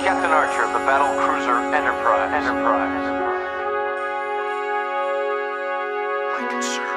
Captain Archer of the battle cruiser Enterprise. Enterprise. My concern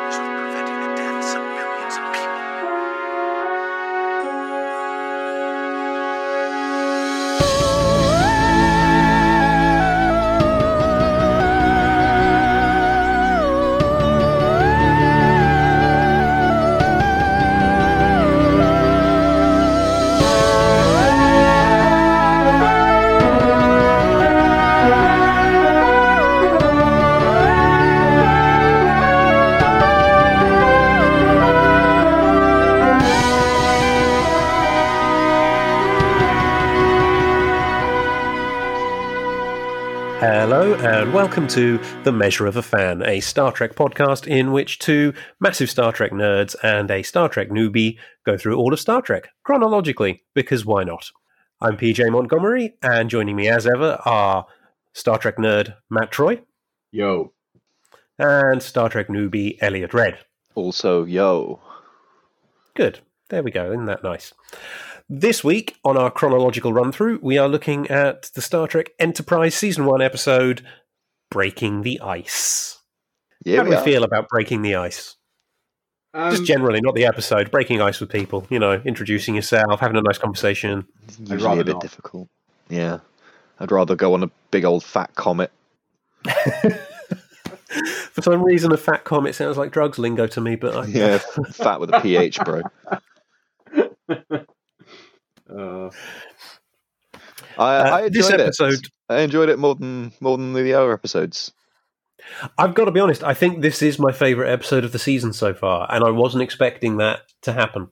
and welcome to The Measure of a Fan, a Star Trek podcast in which two massive Star Trek nerds and a Star Trek newbie go through all of Star Trek chronologically, because why not? I'm PJ Montgomery, and joining me as ever are Star Trek nerd Mat Troy Yo. and Star Trek newbie Eliot Red. Also, yo. Good. There we go. Isn't that nice? This week, on our chronological run through, we are looking at the Star Trek Enterprise Season 1 episode Breaking the Ice. Yeah, How do we we feel about breaking the ice? Um, Just generally, not the episode. Breaking ice with people, you know, introducing yourself, having a nice conversation. Usually rather a bit not. difficult. Yeah. I'd rather go on a big old fat comet. For some reason, a fat comet sounds like drugs lingo to me, but I, Yeah, fat with a pH, bro. uh, I, Uh, I enjoyed this it. Episode, I enjoyed it more than more than the other episodes. I've got to be honest, I think this is my favourite episode of the season so far, and I wasn't expecting that to happen.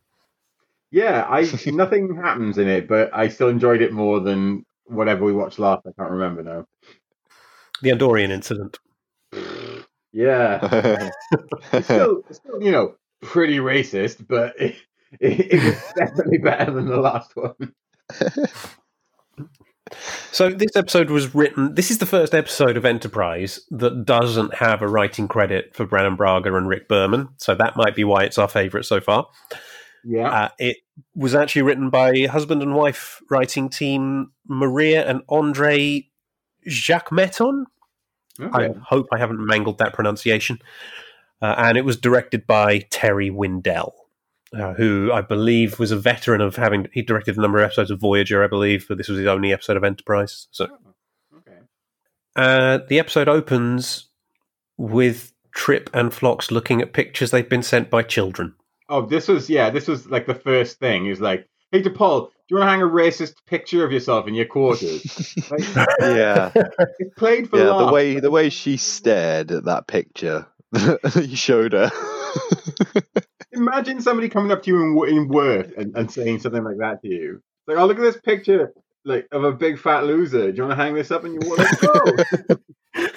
yeah, I nothing happens in it, but I still enjoyed it more than whatever we watched last. I can't remember now. The Andorian incident. Yeah, it's still, it's still you know pretty racist, but it, it, it was definitely better than the last one. So this episode was written. This is the first episode of Enterprise that doesn't have a writing credit for Brannon Braga and Rick Berman. So that might be why it's our favourite so far. Yeah, Uh, it was actually written by husband and wife writing team Maria and Andre Jacquemetton. I hope I haven't mangled that pronunciation. Uh, and it was directed by Terry Windell, uh, who I believe was a veteran of having. He directed a number of episodes of Voyager, I believe, but this was his only episode of Enterprise. So okay. uh, the episode opens with Trip and Phlox looking at pictures they've been sent by children. Oh, this was yeah, this was like the first thing. He was like, "Hey, T'Pol, do you want to hang a racist picture of yourself in your quarters?" Like, yeah, it played for yeah. The way the way she stared at that picture that you showed her. Imagine somebody coming up to you in, in work and, and saying something like that to you. Like, oh, look at this picture, like of a big fat loser. Do you want to hang this up in your wall? Like, no.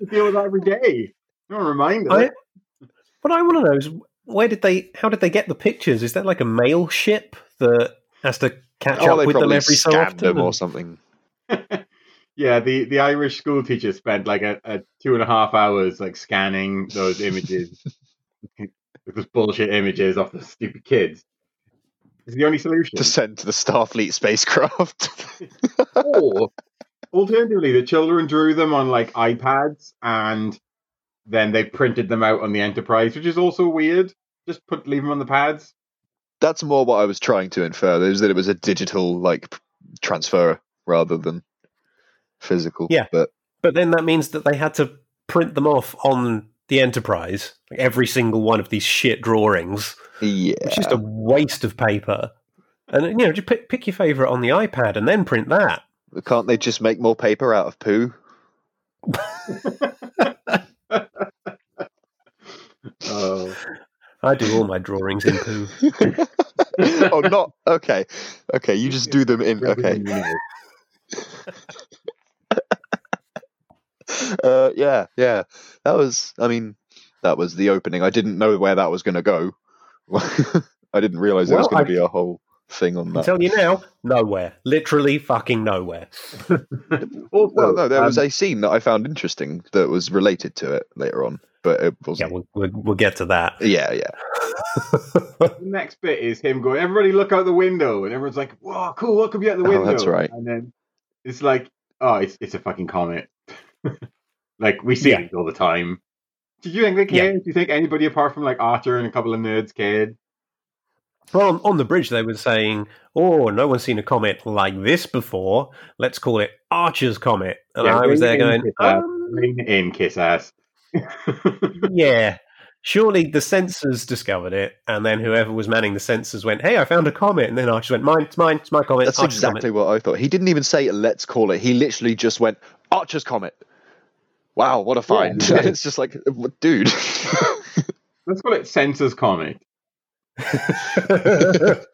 you deal with that every day. You don't remind us. I, what I want to know is where did they? How did they get the pictures? Is that like a mail ship that has to catch oh, up with them every so often? them or something. yeah, the, the Irish school teacher spent like a, a two and a half hours like scanning those images, those bullshit images off the stupid kids. It's the only solution. To send to the Starfleet spacecraft. or alternatively, the children drew them on like iPads and then they printed them out on the Enterprise, which is also weird. Just put leave them on the pads. That's more what I was trying to infer. Is that it was a digital like transfer rather than physical. Yeah. but But then that means that they had to print them off on the Enterprise, like every single one of these shit drawings. yeah, It's just a waste of paper. And you know, just pick, pick your favorite on the iPad and then print that. Can't they just make more paper out of poo? Oh, I do all my drawings in poo. oh, not okay. Okay, you just do them in. Okay, uh, yeah, yeah. That was. I mean, that was the opening. I didn't know where that was going to go. I didn't realize there was going to be a whole thing on that. I that. tell you now, nowhere. Literally fucking nowhere. Also, Well, no, there was um, a scene that I found interesting that was related to it later on, but it Yeah, wasn't. we'll, we'll, we'll get to that. Yeah, yeah. The next bit is him going, "Everybody, look out the window," and everyone's like, "Whoa, cool! What could be out the Oh, window?" that's right. And then it's like, "Oh, it's it's a fucking comet." Like we see Yeah. it all the time. Did you think they Yeah. Do you think anybody apart from like Archer and a couple of nerds cared? Well, on, on the bridge, they were saying, "Oh, no one's seen a comet like this before. Let's call it Archer's comet." And Yeah, I was there going, kiss ass. um, in, kiss ass. "Yeah, surely the sensors discovered it, and then whoever was manning the sensors went, "Hey, I found a comet," and then Archer went, "Mine, it's mine, it's my comet." That's Archer's exactly comet." what I thought. He didn't even say let's call it. He literally just went Archer's comet. Wow, what a find! Yeah. And it's just like, dude. Let's call it Sensors Comet.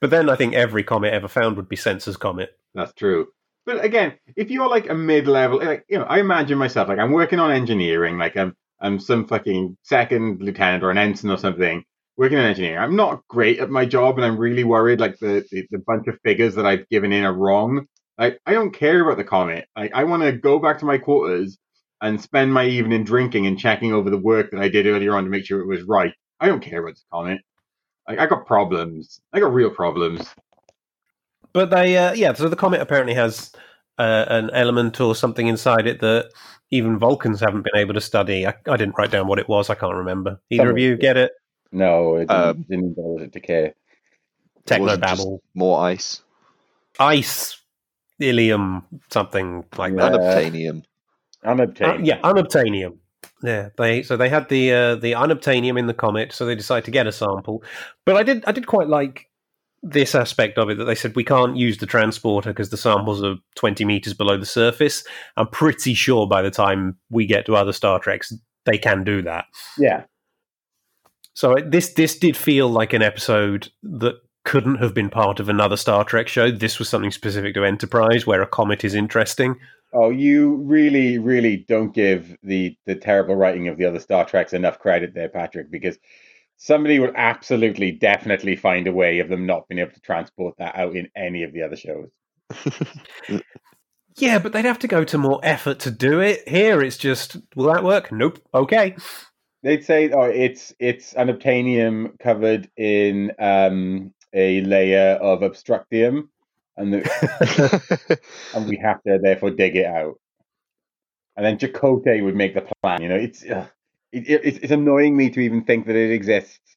but then I think every comet ever found would be Sensors comet. That's true. But again, if you're like a mid-level, like you know, I imagine myself like I'm working on engineering, like I'm I'm some fucking second lieutenant or an ensign or something, working on engineering. I'm not great at my job, and I'm really worried like the the, the bunch of figures that I've given in are wrong. Like I don't care about the comet. Like I want to go back to my quarters and spend my evening drinking and checking over the work that I did earlier on to make sure it was right. I don't care about the comet. Like I got problems. I got real problems. But they, uh, yeah, so the comet apparently has uh, an element or something inside it that even Vulcans haven't been able to study. I, I didn't write down what it was. I can't remember. Either of you get it? No, it Uh, didn't bother to care. Techno babble, More ice. ice, ilium, something like that. Unobtainium. Unobtainium. Uh, yeah, unobtainium. Yeah, they so they had the uh, the unobtainium in the comet, so they decided to get a sample. But I did I did quite like this aspect of it that they said we can't use the transporter because the samples are twenty meters below the surface. I'm pretty sure by the time we get to other Star Treks, they can do that. Yeah. So this this did feel like an episode that couldn't have been part of another Star Trek show. This was something specific to Enterprise, where a comet is interesting. Oh, you really, really don't give the the terrible writing of the other Star Treks enough credit there, Patrick, because somebody would absolutely, definitely find a way of them not being able to transport that out in any of the other shows. Yeah, but they'd have to go to more effort to do it. Here, it's just, will that work? Nope. Okay. They'd say, "Oh, it's it's unobtainium covered in um, a layer of obstructium, and the, and we have to therefore dig it out." And then Chakotay would make the plan. You know, it's uh, it, it, it's it's annoying me to even think that it exists,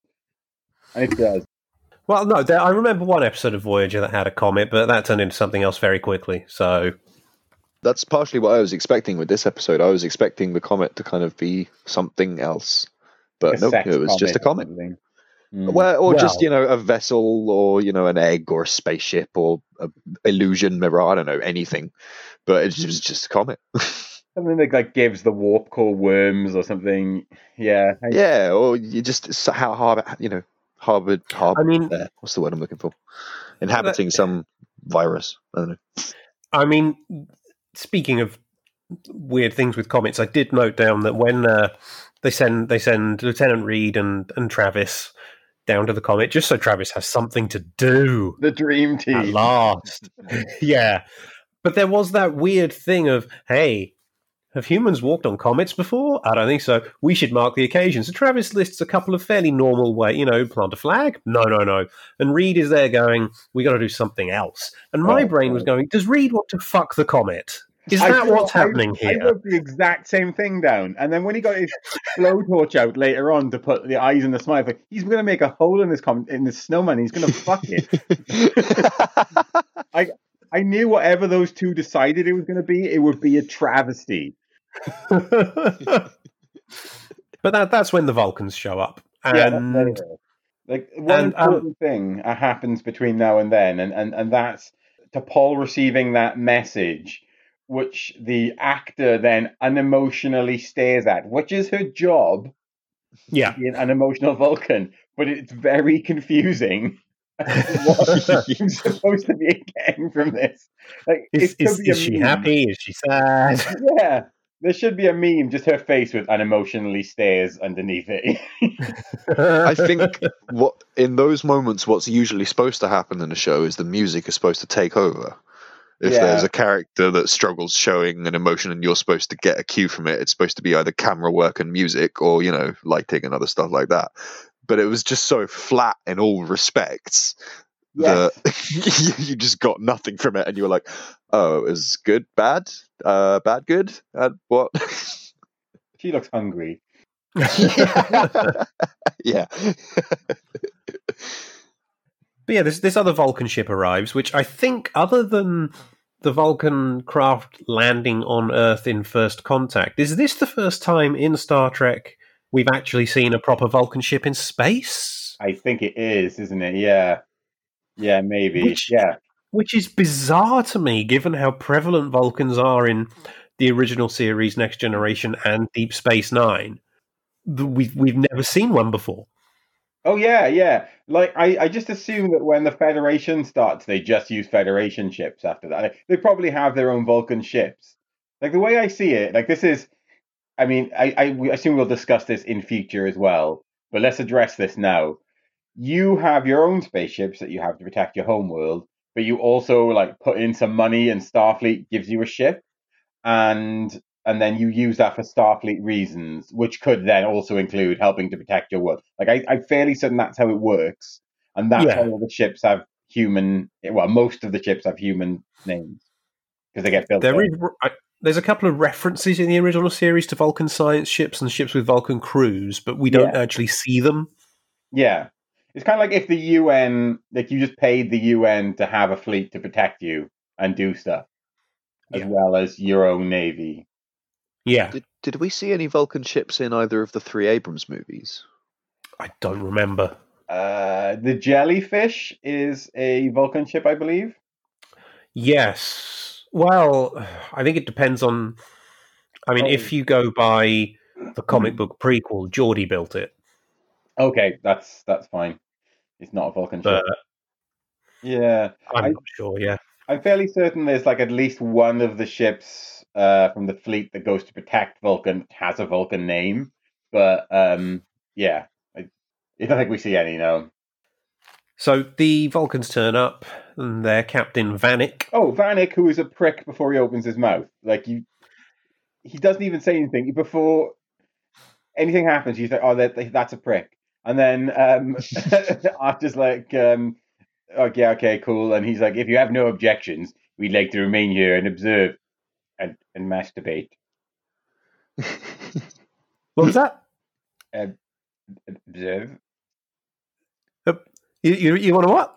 and it does. Well, no, there, I remember one episode of Voyager that had a comet, but that turned into something else very quickly. So, That's partially what I was expecting with this episode. I was expecting the comet to kind of be something else, but A nope, it was just a comet. something. Mm. Well, or just you know a vessel, or you know an egg, or a spaceship, or a illusion mirror. I don't know anything, but it was just a comet. something that like gives the warp core worms or something. Yeah, I- yeah, or you just how harbor, you know, harbored, harbor. I mean, there. What's the word I'm looking for? Inhabiting some virus. I don't know. I mean, speaking of weird things with comets, I did note down that when uh, they send they send Lieutenant Reed and, and Travis down to the comet, just so Travis has something to do. the dream team. at last. yeah. But there was that weird thing of, hey, have humans walked on comets before? I don't think so. We should mark the occasion. So Travis lists a couple of fairly normal way, you know, plant a flag? No, no, no. And Reed is there going, we got to do something else. And my Oh, brain was going, does Reed want to fuck the comet? Is I that thought- what's happening I here? I wrote the exact same thing down, and then when he got his blowtorch out later on to put the eyes and the smile, like he's going to make a hole in this com- in this snowman. He's going to fuck it. I I knew whatever those two decided it was going to be, it would be a travesty. but that, that's when the Vulcans show up. And that's very- like one and, um, thing uh, happens between now and then, and, and and that's T'Pol receiving that message, which the actor then unemotionally stares at, which is her job, yeah. being an emotional Vulcan, but it's very confusing. what I'm supposed to be getting from this? Like, Is, is, is she happy? Is she sad? Yeah, there should be a meme, just her face with unemotionally stares underneath it. I think what in those moments, what's usually supposed to happen in a show is the music is supposed to take over, If Yeah. there's a character that struggles showing an emotion and you're supposed to get a cue from it, it's supposed to be either camera work and music or, you know, lighting and other stuff like that. But it was just so flat in all respects Yes. that you just got nothing from it and you were like, oh, it was good, bad, uh, bad, good, what? She looks hungry. yeah. But yeah, this this other Vulcan ship arrives, which I think, other than the Vulcan craft landing on Earth in First Contact, is this the first time in Star Trek we've actually seen a proper Vulcan ship in space? I think it is, isn't it? Yeah. Yeah, maybe. Which- yeah. Which is bizarre to me, given how prevalent Vulcans are in the original series, Next Generation, and Deep Space Nine. We've we've never seen one before. Oh yeah, yeah. Like I, I just assume that when the Federation starts, they just use Federation ships after that. They probably have their own Vulcan ships. Like the way I see it, like this is I mean, I, I assume we'll discuss this in future as well, but let's address this now. You have your own spaceships that you have to protect your home world, but you also like put in some money and Starfleet gives you a ship and and then you use that for Starfleet reasons, which could then also include helping to protect your world. Like I, I'm fairly certain that's how it works, and that's Yeah. all the ships have human. Well, most of the ships have human names because they get built. There there. is, I, there's a couple of references in the original series to Vulcan science ships and ships with Vulcan crews, but we don't Yeah. actually see them. Yeah. It's kind of like if the UN, like you just paid the UN to have a fleet to protect you and do stuff, as Yeah. well as your own navy. Yeah, Did, did we see any Vulcan ships in either of the three Abrams movies? I don't remember. Uh, the jellyfish is a Vulcan ship, I believe. Yes. Well, I think it depends on. I mean, Oh. if you go by the comic book prequel, Geordi built it, Okay, that's that's fine. It's not a Vulcan but ship. Yeah, I'm I- not sure. Yeah. I'm fairly certain there's like at least one of the ships uh, from the fleet that goes to protect Vulcan has a Vulcan name, but um, yeah, I, I don't think we see any. No. So the Vulcans turn up, and their captain Vanek. Oh, Vanek, who is a prick before he opens his mouth. Like you, he doesn't even say anything before anything happens. He's like, "Oh, that, that's a prick," and then um, Archer's like, um, "Oh, yeah, okay, cool." And he's like, "If you have no objections, we'd like to remain here and observe and and masturbate." What was that? Observe. You you, you want to what?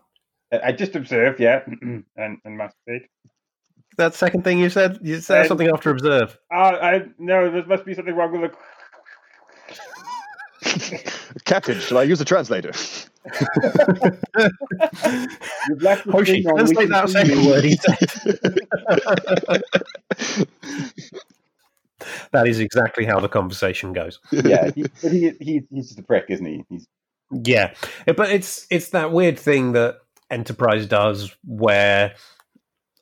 I I just observe, yeah, and and masturbate. That second thing you said? You said Um, something after observe. Ah, I no, there must be something wrong with the. Captain, shall I use a translator? You've left the Hoshi, on, translate that second you. word he said. that is exactly how the conversation goes. yeah, he, but he, he he's just a prick, isn't he? He's Yeah, but it's it's that weird thing that Enterprise does, where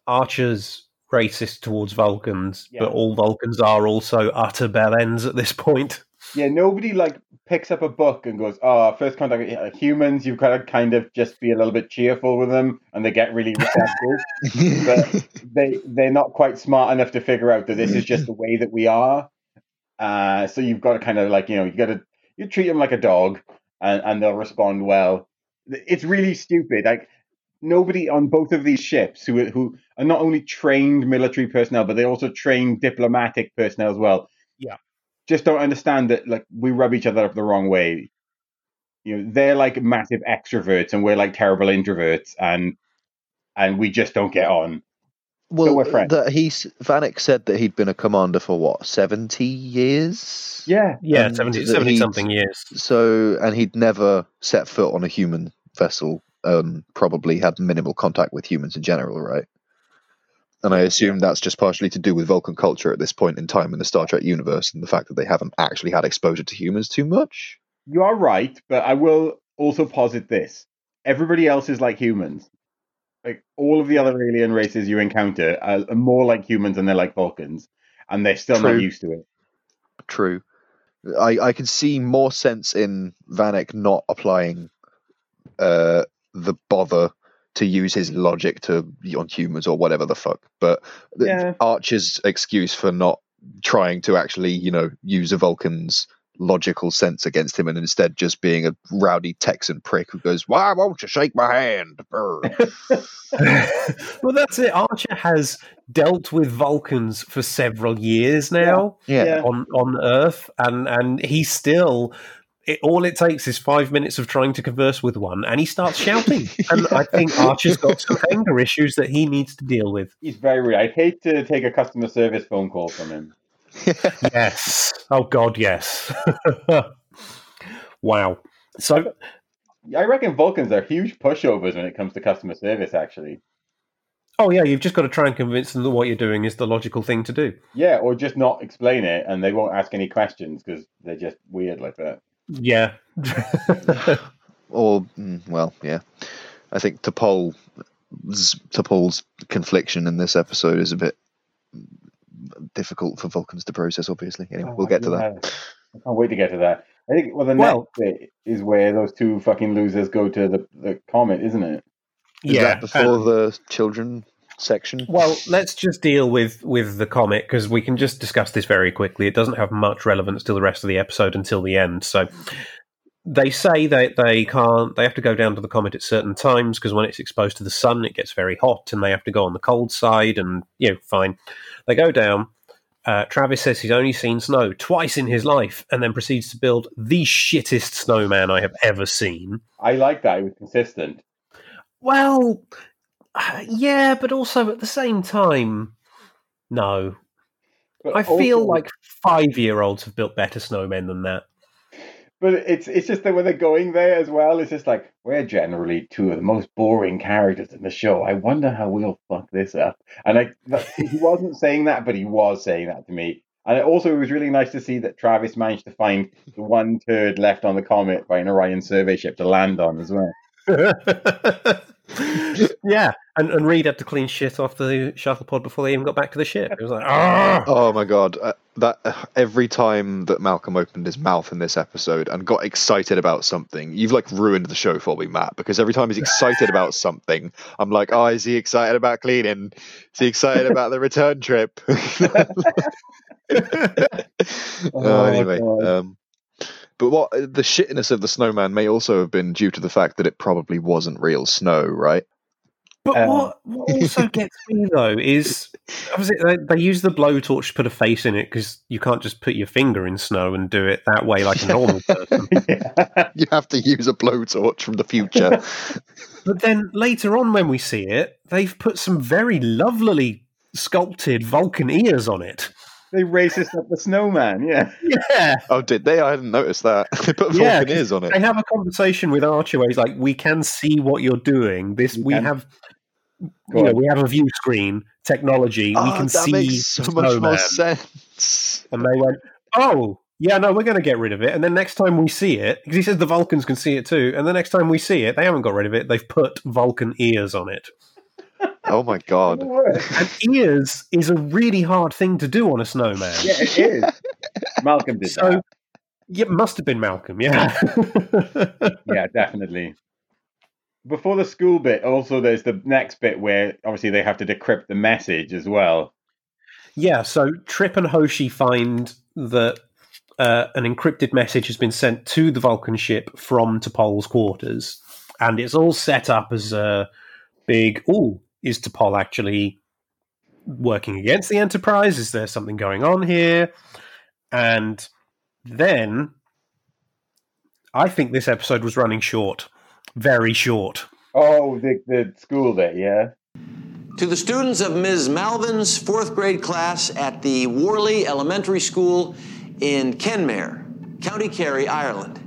Archer's racist towards Vulcans, Yeah. but all Vulcans are also utter bellends at this point. Yeah. Nobody like picks up a book and goes, "Oh, first contact with humans." You've got to kind of just be a little bit cheerful with them, and they get really receptive. but they they're not quite smart enough to figure out that this is just the way that we are. Uh, so you've got to kind of like you know you got to you treat them like a dog, and and they'll respond well. It's really stupid. Like nobody on both of these ships who who are not only trained military personnel, but they also trained diplomatic personnel as well. Yeah. just don't understand that like we rub each other up the wrong way. You know, they're like massive extroverts, and we're like terrible introverts, and and we just don't get on. well, we're friends. that he's Vanek said that he'd been a commander for what seventy years. Yeah, Yeah, And 70, 70 something years. So, and he'd never set foot on a human vessel. Um, probably had minimal contact with humans in general, right? And I assume that's just partially to do with Vulcan culture at this point in time in the Star Trek universe, and the fact that they haven't actually had exposure to humans too much. you are right, but I will also posit this: everybody else is like humans. Like all of the other alien races you encounter are, more like humans than they're like Vulcans, and they're still True. not used to it. True. I, I can see more sense in Vanek not applying uh, the bother to use his logic to on humans or whatever the fuck. But Yeah. Archer's excuse for not trying to actually, you know, use a Vulcan's logical sense against him and instead just being a rowdy Texan prick who goes, "Why won't you shake my hand?" Well, that's it. Archer has dealt with Vulcans for several years now yeah. Yeah. on on Earth, and and he's still. It, all it takes is five minutes of trying to converse with one, and he starts shouting. and I think Archer's got some anger issues that he needs to deal with. He's very rude. I'd hate to take a customer service phone call from him. Yes. Oh God, yes. wow. So I reckon Vulcans are huge pushovers when it comes to customer service, actually. Oh yeah, you've just got to try and convince them that what you're doing is the logical thing to do. Yeah, or just not explain it and they won't ask any questions because they're just weird like that. Yeah. or mm, well, yeah. I think T'Pol T'Pol's confliction in this episode is a bit difficult for Vulcans to process. Obviously, anyway, we'll get to that. I can't wait to get to that. I think well the Well- next bit is where those two fucking losers go to the, the comet, isn't it? Is yeah. that before the children section? Well, let's just deal with with the comet because we can just discuss this very quickly. It doesn't have much relevance to the rest of the episode until the end. So they say that they can't. They have to go down to the comet at certain times because when it's exposed to the sun, it gets very hot, and they have to go on the cold side. And you know, fine. They go down. Uh, Travis says he's only seen snow twice in his life, and then proceeds to build the shittest snowman I have ever seen. I like that. It was consistent. Well, yeah, but also at the same time, no. But I feel also- like five year olds have built better snowmen than that. But it's it's just that when they're going there as well, it's just like we're generally two of the most boring characters in the show. I wonder how we'll fuck this up. And I, that, he wasn't saying that, but he was saying that to me. And it also, it was really nice to see that Travis managed to find the one turd left on the comet by an Orion survey ship to land on as well. yeah, and, and Reed had to clean shit off the shuttle pod before they even got back to the ship. It was like, ah, Oh my god! Uh, that uh, every time that Malcolm opened his mouth in this episode and got excited about something, you've like ruined the show for me, Matt. Because every time he's excited about something, I'm like, oh, is he excited about cleaning? Is he excited about the return trip? Oh, oh, anyway, um, but what the shittiness of the snowman may also have been due to the fact that it probably wasn't real snow, right? But Um, what, what also gets me though is was it, they, they use the blowtorch to put a face in it because you can't just put your finger in snow and do it that way like a normal person. yeah. You have to use a blowtorch from the future. But then later on, when we see it, they've put some very lovelily sculpted Vulcan ears on it. They racist up the snowman, yeah. Yeah, oh, did they? I hadn't noticed that. they put Yeah, Vulcan ears on it. they have a conversation with Archer where he's like, "We can see what you're doing. This We we can- have." Go You know, on. we have a view screen technology. we Oh, can that see makes so the much more sense. And they went, "Oh, yeah, no, we're going to get rid of it." And then next time we see it, because he says the Vulcans can see it too, and the next time we see it, they haven't got rid of it. They've put Vulcan ears on it. Oh my god. And ears is a really hard thing to do on a snowman. Yeah, it is. Malcolm did So, that. yeah, it must have been Malcolm. Yeah. Yeah, definitely. Before the school bit, also there's the next bit where obviously they have to decrypt the message as well. Yeah, so Trip and Hoshi find that uh, an encrypted message has been sent to the Vulcan ship from T'Pol's quarters, and it's all set up as a big. Oh, is T'Pol actually working against the Enterprise? Is there something going on here? And then I think this episode was running short, very short. Oh, the, the school bit, yeah. To the students of Ms. Malvin's fourth grade class at the Worley Elementary School in Kenmare, County Kerry, Ireland.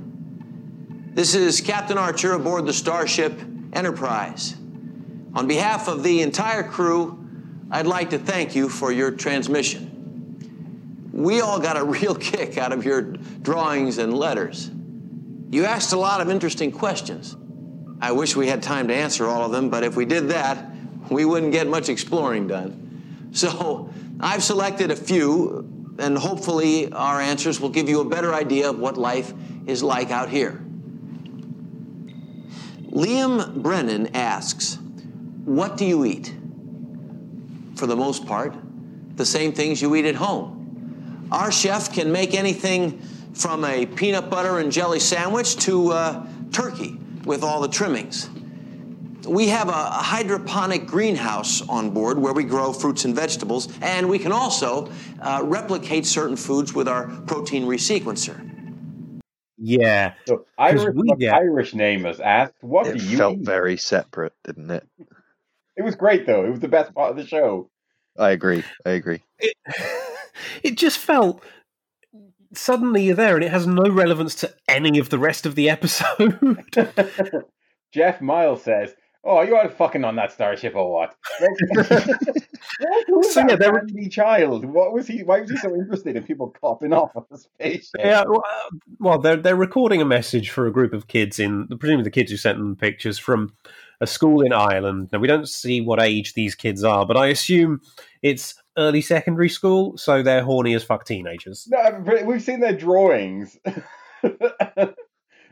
This is Captain Archer aboard the Starship Enterprise. On behalf of the entire crew, I'd like to thank you for your transmission. We all got a real kick out of your drawings and letters. You asked a lot of interesting questions. I wish we had time to answer all of them, but if we did that, we wouldn't get much exploring done. So I've selected a few, and hopefully our answers will give you a better idea of what life is like out here. Liam Brennan asks what do you eat? For the most part, the same things you eat at home. Our chef can make anything from a peanut butter and jelly sandwich to uh, turkey with all the trimmings. We have a, a hydroponic greenhouse on board where we grow fruits and vegetables, and we can also uh, replicate certain foods with our protein resequencer. Yeah. So Irish, we what get- Irish namers asked, "What It do you felt eat?" very separate, didn't it? It was great though. It was the best part of the show. I agree. I agree. It, it just felt suddenly you're there and it has no relevance to any of the rest of the episode. Jeff Miles says, "Oh, you are fucking on that starship or what?" Who So, yeah, there were- Randy child? What was he? Why was he so interested in people copping off on the spaceship? yeah, well, uh, well, they're they're recording a message for a group of kids in presumably the kids who sent them pictures from a school in Ireland. Now we don't see what age these kids are, but I assume it's early secondary school, so they're horny as fuck teenagers. No, but we've seen their drawings.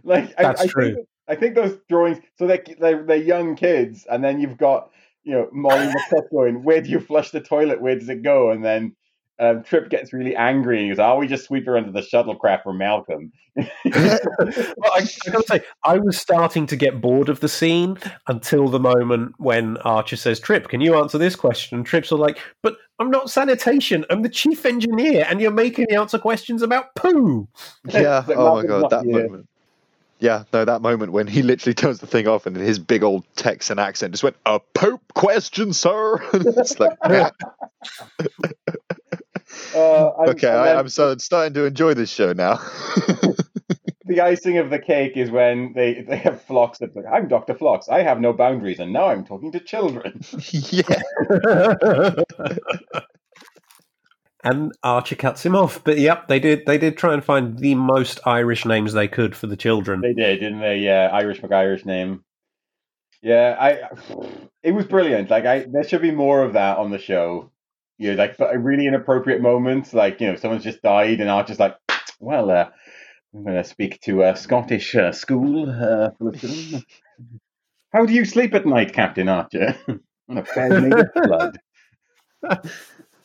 like I, That's I true. Think, I think those drawings. So they're, they're they're young kids, and then you've got you know Molly McCook going, "Where do you flush the toilet? Where does it go?" And then um, Trip gets really angry and he goes, "Oh, we just sweep her under the shuttlecraft for Malcolm." Well, I, I gotta say, I was starting to get bored of the scene until the moment when Archer says, "Trip, can you answer this question?" And Trip's all like, "But I'm not sanitation. I'm the chief engineer, and you're making me answer questions about poo." Yeah. Like, oh my god, that here. moment. Yeah, no, that moment when he literally turns the thing off and his big old Texan accent just went, "A Pope question, sir." it's like, yeah, Uh, I'm- okay, and I, I'm so starting to enjoy this show now. the icing of the cake is when they, they have Phlox that's like, I'm Dr. Phlox. I have no boundaries, and now I'm talking to children. yeah, and Archer cuts him off. But yep, they did. They did try and find the most Irish names they could for the children. They did, didn't they? Yeah, Irish McIrish name. Yeah, I. It was brilliant. Like, I there should be more of that on the show. You know, like, but a really inappropriate moments, like you know, someone's just died, and Archer's like, "Well, uh, I'm going to speak to a Scottish uh, school uh, full. How do you sleep at night, Captain Archer? On a bed made of blood."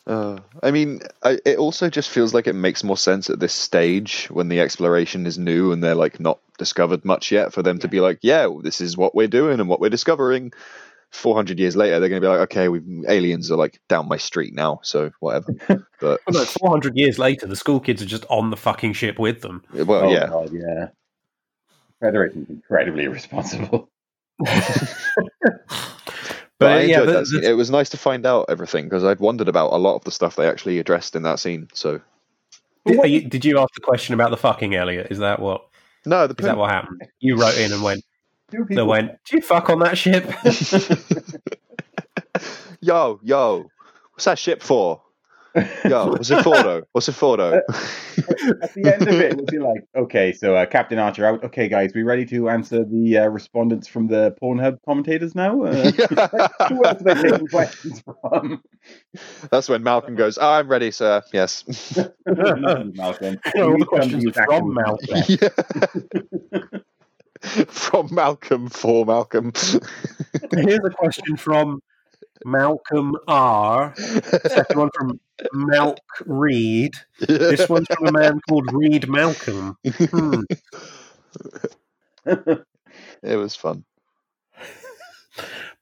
Uh, I mean, I, it also just feels like it makes more sense at this stage when the exploration is new and they're like not discovered much yet for them to be like, yeah, this is what we're doing and what we're discovering. 400 years later, they're going to be like, okay, we aliens are like down my street now, so whatever. But Oh, no, 400 years later, the school kids are just on the fucking ship with them. well, oh, yeah, God, yeah. Federation's incredibly irresponsible. but I But yeah, enjoyed the- that scene. the- It was nice to find out everything because I'd wondered about a lot of the stuff they actually addressed in that scene. So did, are you- did you ask the question about the fucking Eliot? Is that what? no, the Is that what happened? You wrote in and went. Two They went. Do you fuck on that ship? yo, yo, what's that ship for? Yo, what's it for though? What's it for though? At the end of it, was he like, okay, so uh, Captain Archer out. Okay, guys, we ready to answer the uh, respondents from the Pornhub commentators now? Uh, who else are they taking questions from? That's when Malcolm goes, oh, I'm ready, sir. Yes. Malcolm. all the questions are from. Malcolm. Yeah. From Malcolm for Malcolm. Here's a question from Malcolm R. Second one from Malk Reed. This one's from a man called Reed Malcolm. Hmm. it was fun.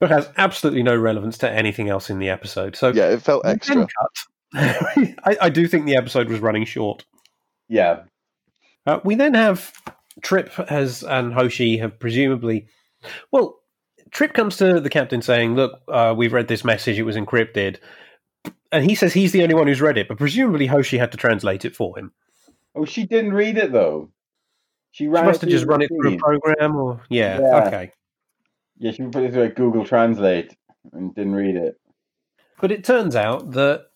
But has absolutely no relevance to anything else in the episode. So Yeah, it felt extra. cut. I, I do think the episode was running short. Yeah. Uh, we then have Trip has and Hoshi have presumably, well, Trip comes to the captain saying, "Look, uh, we've read this message. It was encrypted," and he says he's the only one who's read it. But presumably Hoshi had to translate it for him. Oh, she didn't read it though. She She ran. must have just run it through a program, or yeah, Yeah. okay. Yeah, she put it through like Google Translate and didn't read it. But it turns out that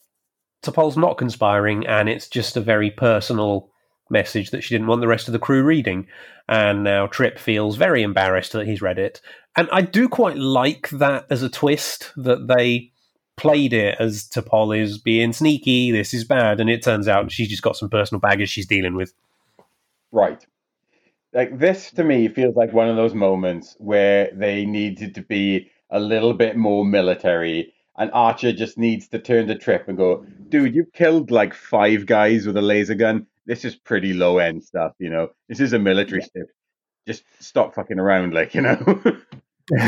T'Pol's not conspiring, and it's just a very personal message that she didn't want the rest of the crew reading. And now Trip feels very embarrassed that he's read it. And I do quite like that as a twist that they played it as T'Pol is being sneaky, this is bad, and it turns out she's just got some personal baggage she's dealing with. Right. Like this to me feels like one of those moments where they needed to be a little bit more military. And Archer just needs to turn the trip and go, dude, you've killed like five guys with a laser gun. This is pretty low end stuff, you know. This is a military ship. Just stop fucking around, like, you know.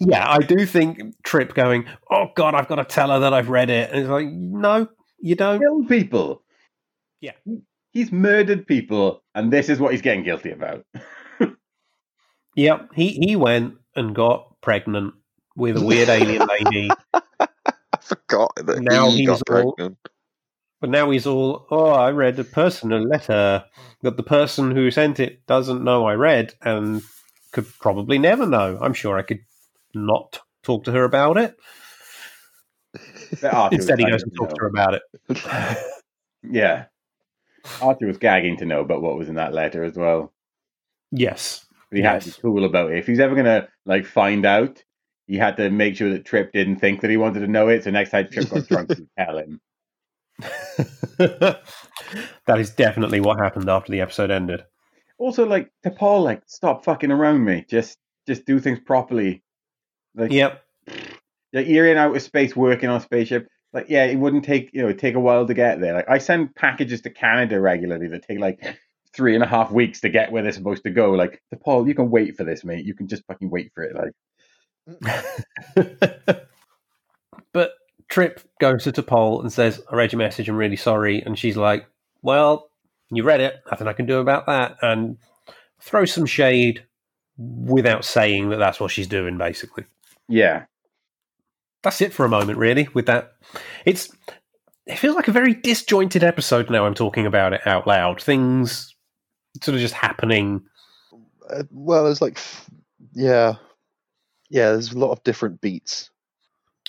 yeah, I do think Trip going, oh God, I've got to tell her that I've read it. And it's like, no, you don't. Kill people. Yeah. He's murdered people, and this is what he's getting guilty about. Yep, he, he went and got pregnant with a weird alien lady. I forgot that Now he he's got all- pregnant. But now he's all, oh, I read a personal letter that the person who sent it doesn't know I read and could probably never know. I'm sure I could not talk to her about it. But Archer was Instead, he goes and talks to her about it. Yeah. Archer was gagging to know about what was in that letter as well. yes. But he had to Yes. be cool about it. If he's ever gonna like find out, he had to make sure that Trip didn't think that he wanted to know it. So next time Trip got drunk, he'd tell him. that is definitely what happened after the episode ended. Also, like T'Pol, like stop fucking around me. Just just do things properly. Like Yep. like, you're in outer space working on a spaceship. Like yeah, it wouldn't take you know it'd take a while to get there. Like I send packages to Canada regularly that take like three and a half weeks to get where they're supposed to go. Like T'Pol, you can wait for this, mate. You can just fucking wait for it. Like but Trip goes to T'Pol and says, I read your message, I'm really sorry. And she's like, Well, you read it, nothing I can do about that. And throw some shade without saying that that's what she's doing, basically. yeah, That's it for a moment, really, with that. It's. It feels like a very disjointed episode now I'm talking about it out loud. Things sort of just happening. Uh, well, there's like, yeah, yeah. There's a lot of different beats.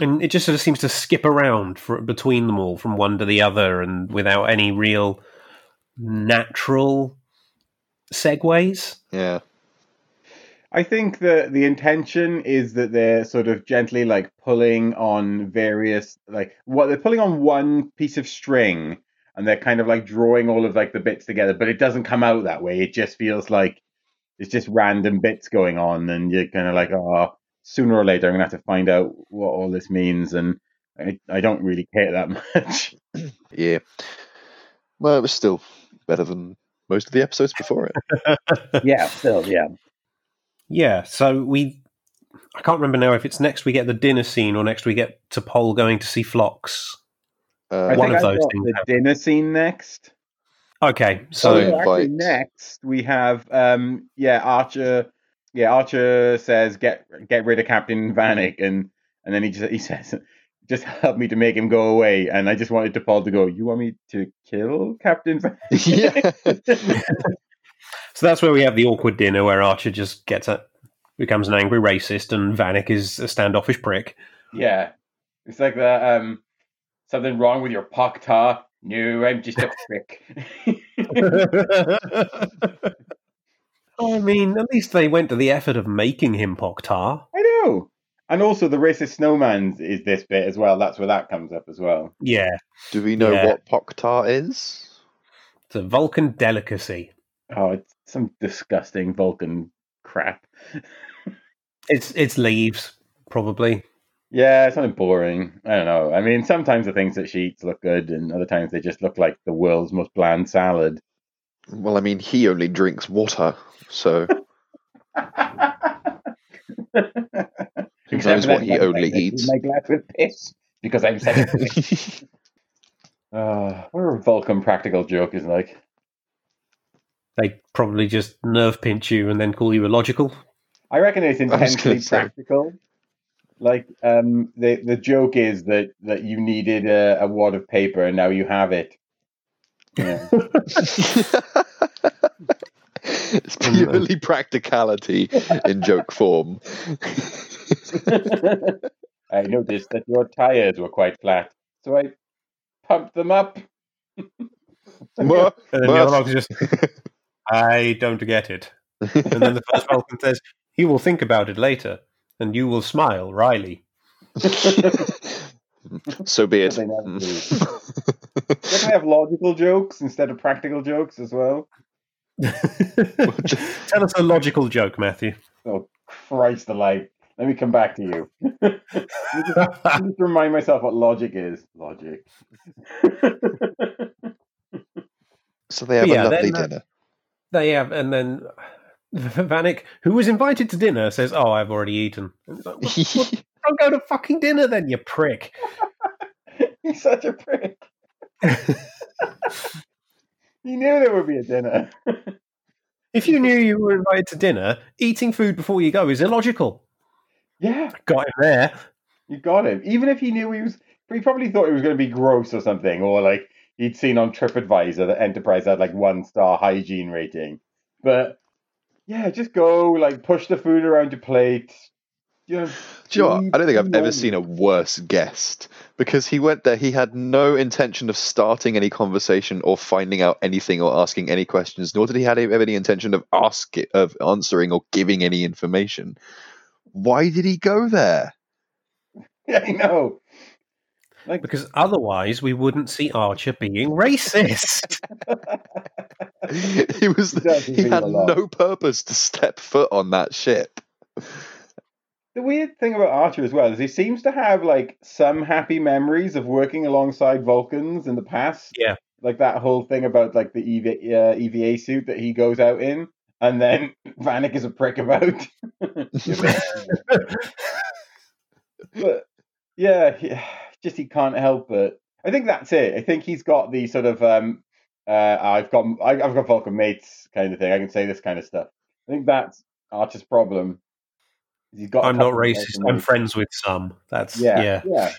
And it just sort of seems to skip around for, between them all from one to the other and without any real natural segues. Yeah, I think that the intention is that they're sort of gently like pulling on various like what they're pulling on one piece of string and they're kind of like drawing all of like the bits together, but it doesn't come out that way. It just feels like it's just random bits going on, and you're kind of like, oh, sooner or later I'm gonna have to find out what all this means, and I I don't really care that much. yeah. Well, it was still better than most of the episodes before it. yeah, still, yeah. Yeah, so we. I can't remember now if it's next we get the dinner scene or next we get T'Pol going to see Phlox. Uh, I One think of I those things the happened. dinner scene next. Okay, So- so So actually, next we have um yeah Archer yeah Archer says get get rid of Captain Vanek and and then he just he says just help me to make him go away and I just wanted T'Pol to go you want me to kill Captain Vanek yeah, so that's where we have the awkward dinner where Archer just gets a becomes an angry racist and Vanek is a standoffish prick. yeah. It's like the um something wrong with your Poktar no I'm just a prick I mean, at least they went to the effort of making him Poktar. I know and also the racist snowman is this bit as well that's where that comes up as well Yeah, Do we know Yeah. what Poktar is? it's a Vulcan delicacy. oh it's some disgusting Vulcan crap. It's it's leaves probably. Yeah, something boring. I don't know. I mean, sometimes the things that she eats look good, and other times they just look like the world's most bland salad. Well, I mean, he only drinks water, so who knows what he only eats. My glass with piss because I'm such a prick. uh, what a Vulcan practical joke is like. They probably just nerve pinch you and then call you illogical. I reckon it's was gonna intensely say. practical. Like, um, the the joke is that that you needed a, a wad of paper and now you have it. Yeah. it's purely practicality in joke form. I noticed that your tires were quite flat, so I pumped them up. Muh, And then the other Vulcan just, I don't get it. And then the first Vulcan says, he will think about it later, and you will smile, Riley. so be it. They never do. Don't they have logical jokes instead of practical jokes as well? Tell us a logical joke, Matthew. Oh Christ alive! Let me come back to you. Let me just, let just remind myself what logic is. Logic. So they have Yeah, a lovely then, uh, dinner. They have, and then Vanek, who was invited to dinner, says, "Oh, I've already eaten." And it's like, "Well, Don't go to fucking dinner then, you prick. He's such a prick. He knew there would be a dinner. If you knew you were invited to dinner, eating food before you go is illogical. yeah, Got him there. you got him. Even if he knew he was, he probably thought it was going to be gross or something, or like he'd seen on TripAdvisor that Enterprise had like one star hygiene rating. But yeah, just go like push the food around your plate. You Do you know what? I don't think I've ever seen a worse guest because he went there. He had no intention of starting any conversation or finding out anything or asking any questions. Nor did he have any intention of ask of answering or giving any information. Why did he go there? Yeah, I know. Like Because otherwise, we wouldn't see Archer being racist. he was He he had no purpose to step foot on that ship. The weird thing about Archer as well is he seems to have like some happy memories of working alongside Vulcans in the past. Yeah. Like that whole thing about like the EV, uh, EVA suit that he goes out in, and then Vanik is a prick about. but yeah, just he can't help it. I think that's it. I think he's got the sort of um, uh, I've got I, I've got Vulcan mates kind of thing. I can say this kind of stuff. I think that's Archer's problem. He's got. I'm not racist. I'm friends with some. That's Yeah, yeah.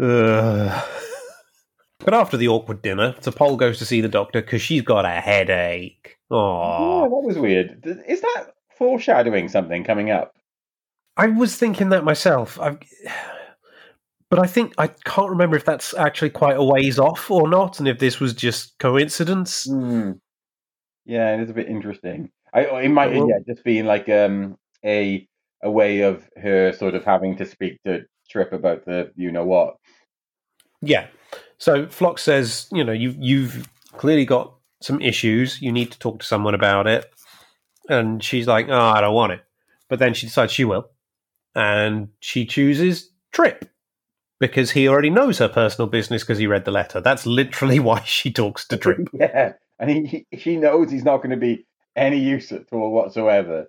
yeah. Ugh. But after the awkward dinner, T'Pol goes to see the doctor because she's got a headache. Yeah, Aww. that was weird. Is that foreshadowing something coming up? I was thinking that myself. I've, but I think I can't remember if that's actually quite a ways off or not, and if this was just coincidence. Hmm. Yeah, it is a bit interesting. I it might yeah just being like um a a way of her sort of having to speak to Trip about the you know what. Yeah. So Phlox says, you know, you've you've clearly got some issues. You need to talk to someone about it. And she's like, oh, I don't want it. But then she decides she will, and she chooses Trip because he already knows her personal business because he read the letter. That's literally why she talks to Trip. yeah, and he, he he knows he's not going to be any use at all whatsoever.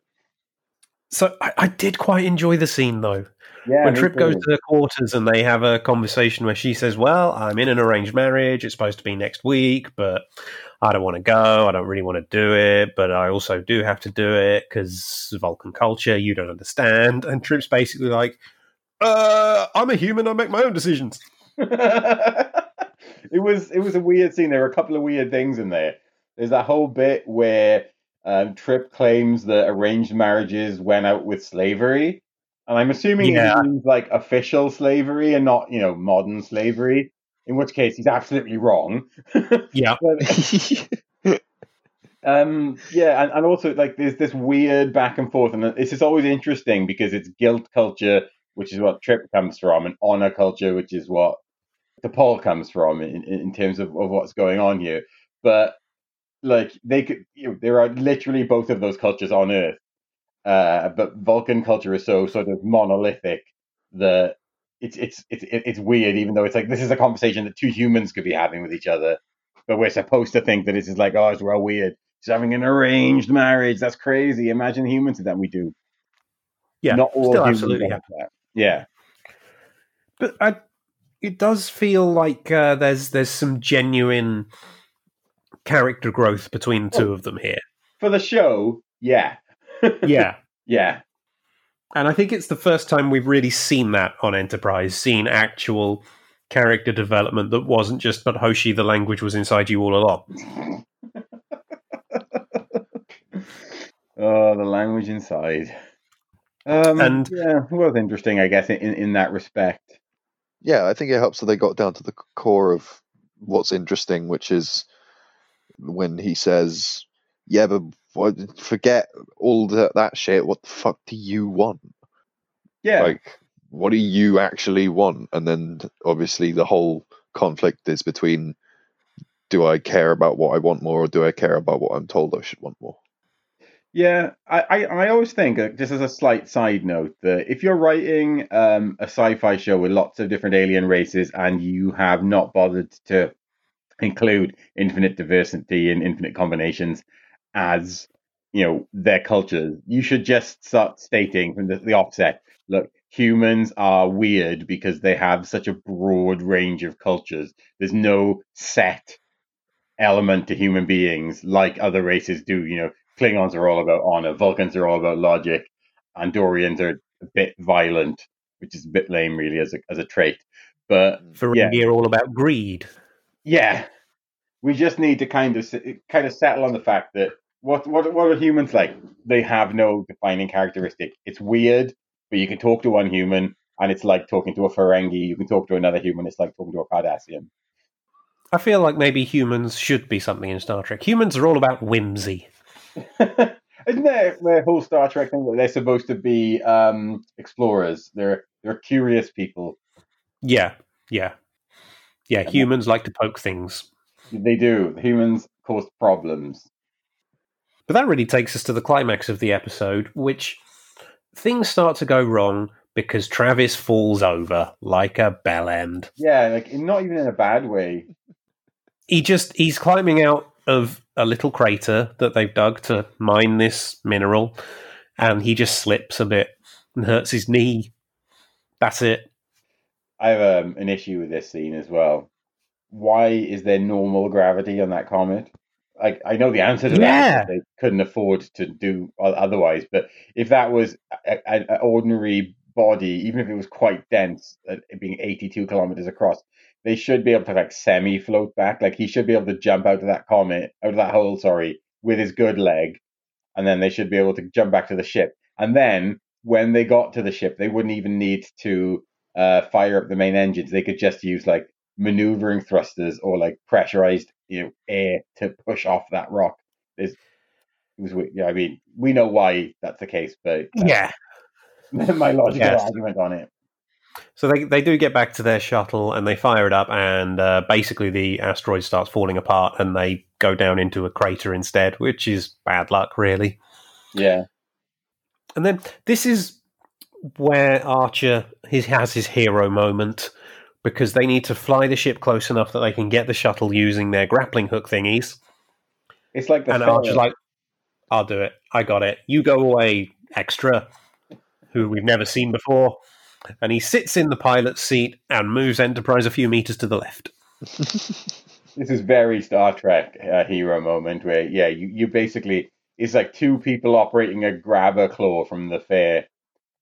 So I, I did quite enjoy the scene though. Yeah, when Trip goes to the quarters and they have a conversation where she says, Well, I'm in an arranged marriage. It's supposed to be next week, but I don't want to go. I don't really want to do it, but I also do have to do it because Vulcan culture, you don't understand. And Trip's basically like, uh, I'm a human. I make my own decisions. it was it was a weird scene. There were a couple of weird things in there. There's that whole bit where um, Trip claims that arranged marriages went out with slavery, and I'm assuming Yeah. he means like official slavery and not you know modern slavery. In which case, he's absolutely wrong. Yeah. But, um, yeah, and, and also like there's this weird back and forth, and this is always interesting because it's guilt culture, which is what Trip comes from, and honor culture, which is what T'Pol comes from in, in in terms of, of what's going on here. But like they could, you know, there are literally both of those cultures on Earth, uh, but Vulcan culture is so sort of monolithic that it's it's it's it's weird. Even though it's like this is a conversation that two humans could be having with each other, but we're supposed to think that it's is like oh, it's real weird. She's having an arranged marriage. That's crazy. Imagine humans that. We do. Yeah. Not all still absolutely that. Yeah. But I, it does feel like uh, there's there's some genuine character growth between the two of them here. For the show, yeah. Yeah. Yeah. And I think it's the first time we've really seen that on Enterprise, seen actual character development that wasn't just, but Hoshi, the language was inside you all along. Oh, the language inside. Um, And- yeah, it was interesting, I guess, in, in that respect. yeah, I think it helps that they got down to the core of what's interesting, which is when he says, "Yeah, but forget all that that shit. What the fuck do you want? Yeah, Like, what do you actually want?" And then obviously the whole conflict is between, do I care about what I want more, or do I care about what I'm told I should want more? Yeah, I, I, I always think, uh, just as a slight side note, that if you're writing um, a sci-fi show with lots of different alien races and you have not bothered to include infinite diversity and infinite combinations as you know their cultures, you should just start stating from the, the offset, look, humans are weird because they have such a broad range of cultures. There's no set element to human beings like other races do. You know, Klingons are all about honor, Vulcans are all about logic, Andorians are a bit violent, which is a bit lame, really, as a as a trait. But yeah, Ferengi are all about greed. Yeah, we just need to kind of kind of settle on the fact that what what what are humans like? They have no defining characteristic. It's weird, but you can talk to one human, and it's like talking to a Ferengi. You can talk to another human. It's like talking to a Cardassian. I feel like maybe humans should be something in Star Trek. Humans are all about whimsy. Isn't there the whole Star Trek thing that they're supposed to be um, explorers? They're they're curious people. Yeah, yeah, yeah. Humans like to poke things. They do. Humans cause problems. But that really takes us to the climax of the episode, which things start to go wrong because Travis falls over like a bell end. Yeah, like not even in a bad way. He just he's climbing out of a little crater that they've dug to mine this mineral, and he just slips a bit and hurts his knee. That's it. I have um, an issue with this scene as well. Why is there normal gravity on that comet? Like I know the answer to Yeah. that. They couldn't afford to do otherwise. But if that was an ordinary body, even if it was quite dense, uh, it being 82 kilometers across, they should be able to like semi float back. Like he should be able to jump out of that comet, out of that hole, sorry, with his good leg, and then they should be able to jump back to the ship. And then when they got to the ship, they wouldn't even need to uh, fire up the main engines. They could just use like maneuvering thrusters or like pressurized, you know, air to push off that rock. There's, it was, we- yeah, I mean, we know why that's the case, but Yeah. my logical Yes. argument on it. So they they do get back to their shuttle and they fire it up, and uh, basically the asteroid starts falling apart, and they go down into a crater instead, which is bad luck, really. Yeah, And then this is where Archer he has his hero moment because they need to fly the ship close enough that they can get the shuttle using their grappling hook thingies. it's like the and Archer's like, "I'll do it. I got it. You go away, extra, who we've never seen before." And he sits in the pilot's seat and moves Enterprise a few meters to the left. this is very Star Trek uh, hero moment where yeah, you you basically it's like two people operating a grabber claw from the fair.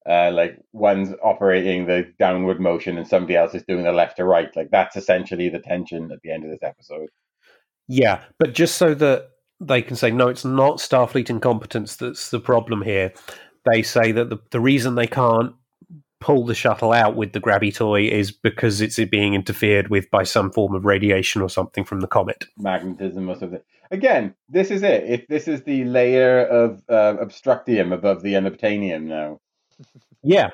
Uh, like one's operating the downward motion and somebody else is doing the left to right. Like that's essentially the tension at the end of this episode. Yeah, but just so that they can say, no, it's not Starfleet incompetence that's the problem here. They say that the, the reason they can't pull the shuttle out with the grabby toy is because it's being interfered with by some form of radiation or something from the comet. magnetism or something. Again, this is it. If this is the layer of uh, obstructium above the unobtainium now. Yeah.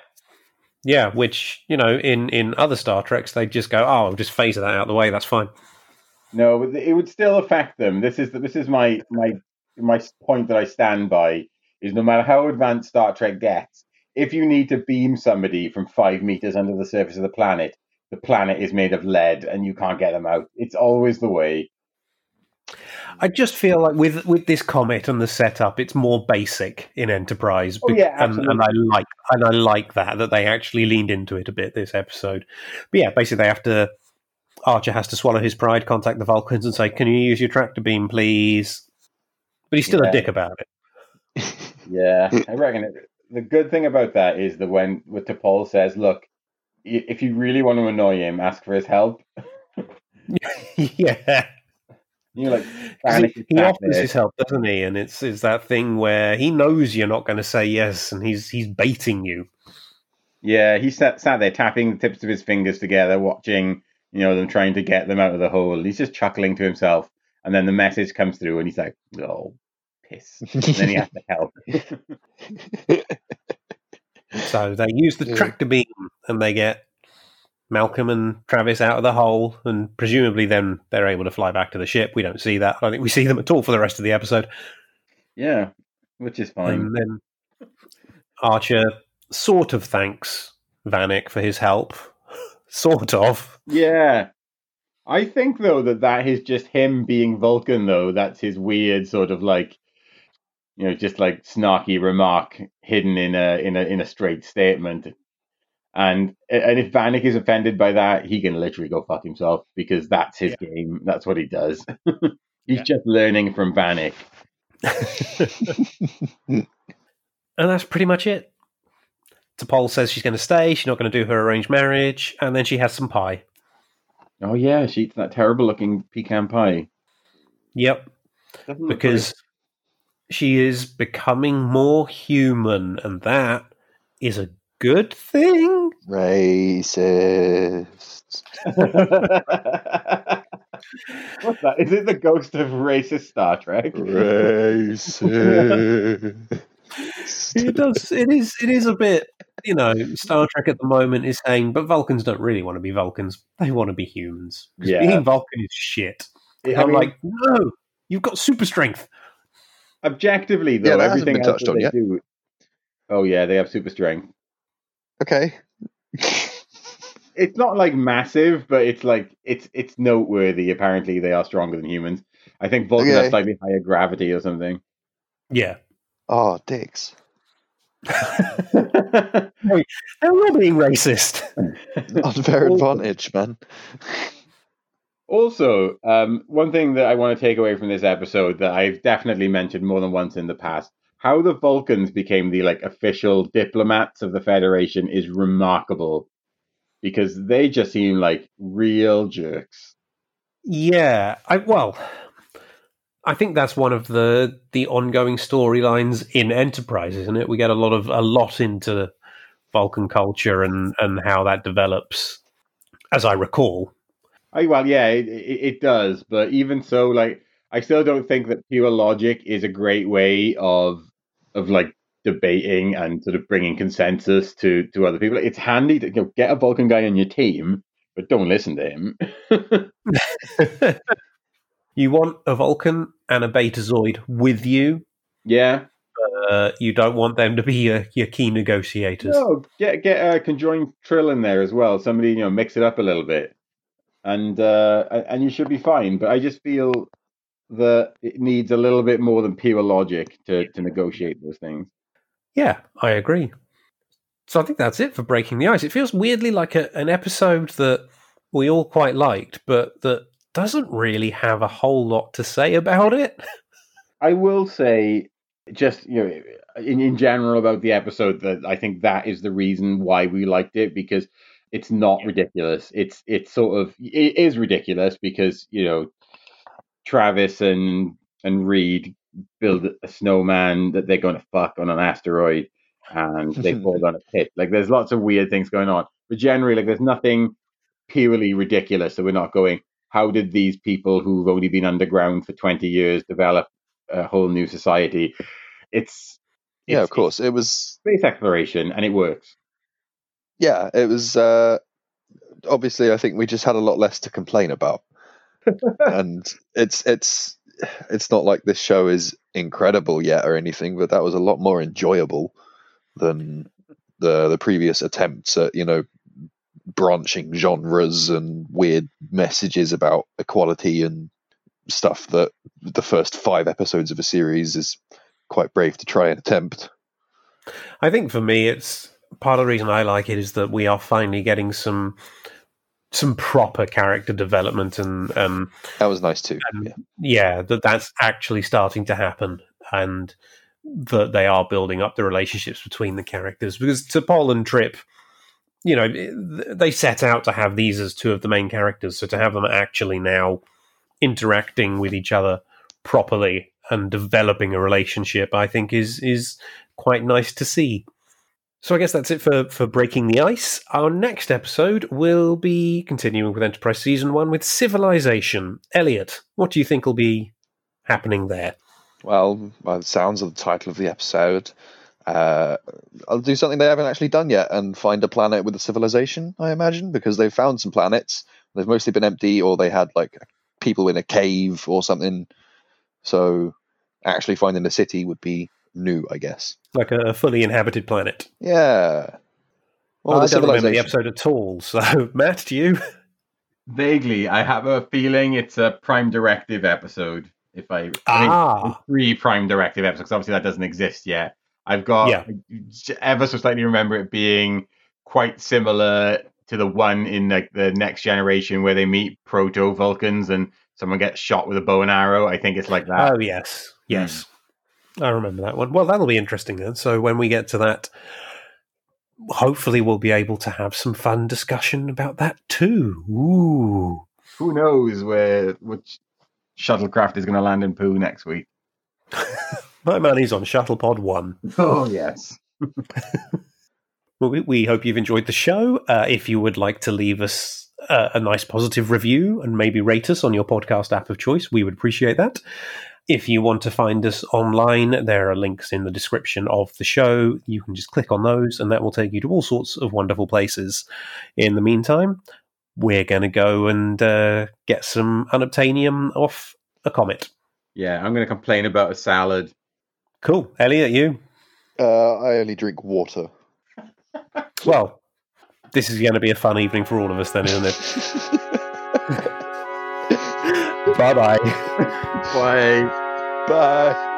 Yeah, which, you know, in, in other Star Treks, they just go, oh, I'll just phase that out of the way, that's fine. No, it would still affect them. This is this is my my my point that I stand by is no matter how advanced Star Trek gets, if you need to beam somebody from five meters under the surface of the planet, the planet is made of lead and you can't get them out. It's always the way. I just feel like with with this comet and the setup, it's more basic in Enterprise. Oh, yeah, and, and I like and I like that that they actually leaned into it a bit this episode. But yeah, basically they have to. Archer has to swallow his pride, contact the Vulcans, and say, "Can you use your tractor beam, please?" But he's still Yeah. a dick about it. Yeah, I reckon it, the good thing about that is that when what T'Pol says, "Look, if you really want to annoy him, ask for his help." yeah, You're like, 'Cause Vanik he, he offers his help, doesn't he? And it's it's that thing where he knows you're not going to say yes, and he's he's baiting you. Yeah, he sat sat there tapping the tips of his fingers together, watching you know them trying to get them out of the hole. He's just chuckling to himself, and then the message comes through, and he's like, "Oh, piss!" And then he has to help. So they use the tractor beam and they get Malcolm and Travis out of the hole, and presumably then they're able to fly back to the ship. We don't see that. I don't think we see them at all for the rest of the episode. yeah, which is fine. And then Archer sort of thanks Vanik for his help. sort of. Yeah. I think though that that is just him being Vulcan though. That's his weird sort of like you know just like snarky remark hidden in a in a in a straight statement. And and if Vanik is offended by that, he can literally go fuck himself because that's his game. That's what he does. He's Yeah. just learning from Vanik. And that's pretty much it. T'Pol says she's going to stay. She's not going to do her arranged marriage, and then she has some pie. Oh yeah, she eats that terrible looking pecan pie. Yep, Doesn't look because she is becoming more human, and that is a good thing. Racist. very- What's that? Is it the ghost of racist Star Trek? Racist. It does. It is. It is a bit. You know, Star Trek at the moment is saying, but Vulcans don't really want to be Vulcans. They want to be humans. 'Cause Yeah. being Vulcan is shit. I I'm mean, like, no, you've got super strength. objectively though, Yeah, everything been else touched on they yet. do. Oh yeah, they have super strength. Okay. It's not like massive, but it's like it's it's noteworthy. Apparently, they are stronger than humans. I think Vulcan Okay. has slightly higher gravity or something. Yeah, Oh, dicks. they're all being racist. Unfair Also- advantage, man. Also, um, one thing that I want to take away from this episode that I've definitely mentioned more than once in the past, how the Vulcans became the like official diplomats of the Federation is remarkable because they just seem like real jerks. Yeah, I well, I think that's one of the the ongoing storylines in Enterprise, isn't it? We get a lot of a lot into Vulcan culture and and how that develops, as I recall. I, well, yeah, it, it, it does, but even so, like, I still don't think that pure logic is a great way of of like debating and sort of bringing consensus to to other people. It's handy to you know, get a Vulcan guy on your team, but don't listen to him. you want a Vulcan and a Betazoid with you. yeah, Uh, you don't want them to be your, your key negotiators. no, get get a conjoined trill in there as well. Somebody you know mix it up a little bit, and uh, and and you should be fine. But I just feel that it needs a little bit more than pure logic to to negotiate those things. Yeah, I agree. So I think that's it for breaking the ice. It feels weirdly like a, an episode that we all quite liked, but that doesn't really have a whole lot to say about it. I will say, just you know, in, in general about the episode, that I think that is the reason why we liked it because it's not ridiculous. It's it's sort of it is ridiculous because you know Travis and and Reed build a snowman that they're going to fuck on an asteroid, and they fall down a pit. Like there's lots of weird things going on, but generally, like there's nothing purely ridiculous. So we're not going. How did these people who've only been underground for 20 years develop a whole new society. It's, Yeah, of course. It was space exploration, and it works. yeah, it was uh obviously I think we just had a lot less to complain about. And it's it's it's not like this show is incredible yet or anything, but that was a lot more enjoyable than the the previous attempts at, you know, branching genres and weird messages about equality and stuff that the first five episodes of a series is quite brave to try and attempt. I think for me, it's part of the reason I like it is that we are finally getting some some proper character development and um, That was nice too. Um, yeah. yeah, that that's actually starting to happen, and that they are building up the relationships between the characters. Because T'Pol and Trip, you know, they set out to have these as two of the main characters, so to have them actually now interacting with each other properly and developing a relationship, I think is is quite nice to see. So I guess that's it for, for breaking the ice. Our next episode will be continuing with Enterprise Season 1 with Civilization. Eliot, what do you think will be happening there? Well, by the sounds of the title of the episode, uh, I'll do something they haven't actually done yet and find a planet with a civilization, I imagine, because they've found some planets. They've mostly been empty or they had like people in a cave or something. So actually finding a city would be new, I guess. like a fully inhabited planet. Yeah. Well, I don't remember the episode at all. So, Mat, do you? Vaguely, I have a feeling it's a Prime Directive episode. If I, I Ah, three Prime Directive episodes, 'cause obviously that doesn't exist yet. I've got Yeah. Ever so slightly remember it being quite similar to the one in like the next generation where they meet proto Vulcans and someone gets shot with a bow and arrow. I think it's like that. oh yes, yes, I remember that one. Well, that'll be interesting then. So when we get to that, hopefully we'll be able to have some fun discussion about that too. Ooh. Who knows where which shuttlecraft is going to land in Pooh next week? My money's on Shuttlepod One. Oh yes. Well, we, we hope you've enjoyed the show. Uh, if you would like to leave us uh, a nice positive review and maybe rate us on your podcast app of choice, we would appreciate that. If you want to find us online, there are links in the description of the show. You can just click on those, and that will take you to all sorts of wonderful places. In the meantime, we're going to go and uh, get some unobtainium off a comet. Yeah, I'm going to complain about a salad. Cool. Eliot, you? Uh, I only drink water. Well, this is going to be a fun evening for all of us, then, isn't it? bye bye. Bye. Bye.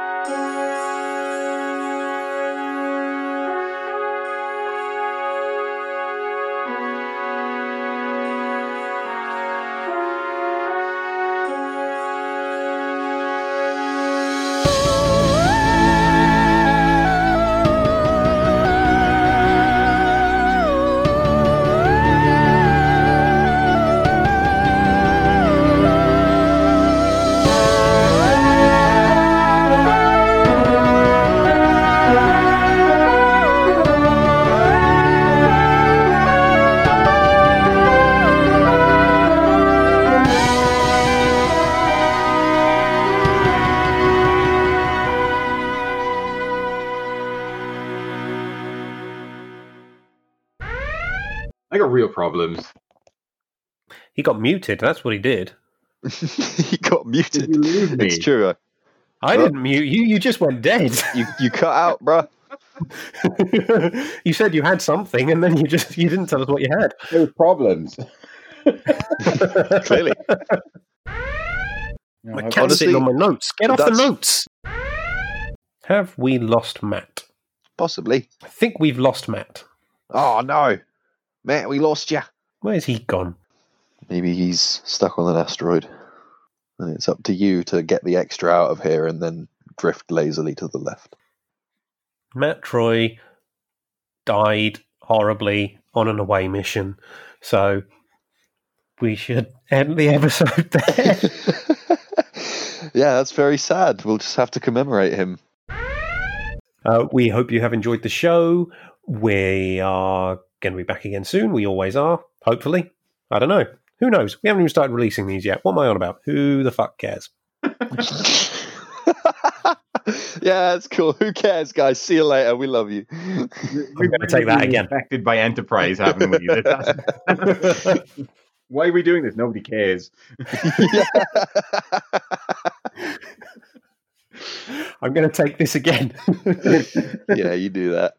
I got real problems. He got muted. That's what he did. he got muted. Did you lose me? It's true. uh, I Well- didn't mute you. You just went dead. You you cut out, bruh. you said you had something, and then you just you didn't tell us what you had. There was problems. Clearly. No, My I- cat's honestly, sitting on my notes. Get off the notes. Have we lost Mat? Possibly. I think we've lost Mat. Oh no, Mat, we lost you. Where's he gone? Maybe he's stuck on an asteroid, and it's up to you to get the extra out of here and then drift lazily to the left. Mat Troy died horribly on an away mission, so we should end the episode there. yeah, that's very sad. We'll just have to commemorate him. Uh, we hope you have enjoyed the show. We are going to be back again soon. We always are, hopefully. I don't know. Who knows? We haven't even started releasing these yet. What am I on about? Who the fuck cares? yeah, that's cool. Who cares, guys? See you later. We love you. I'm going to take that again. Affected by Enterprise, haven't we? Why are we doing this? Nobody cares. I'm going to take this again. yeah, you do that.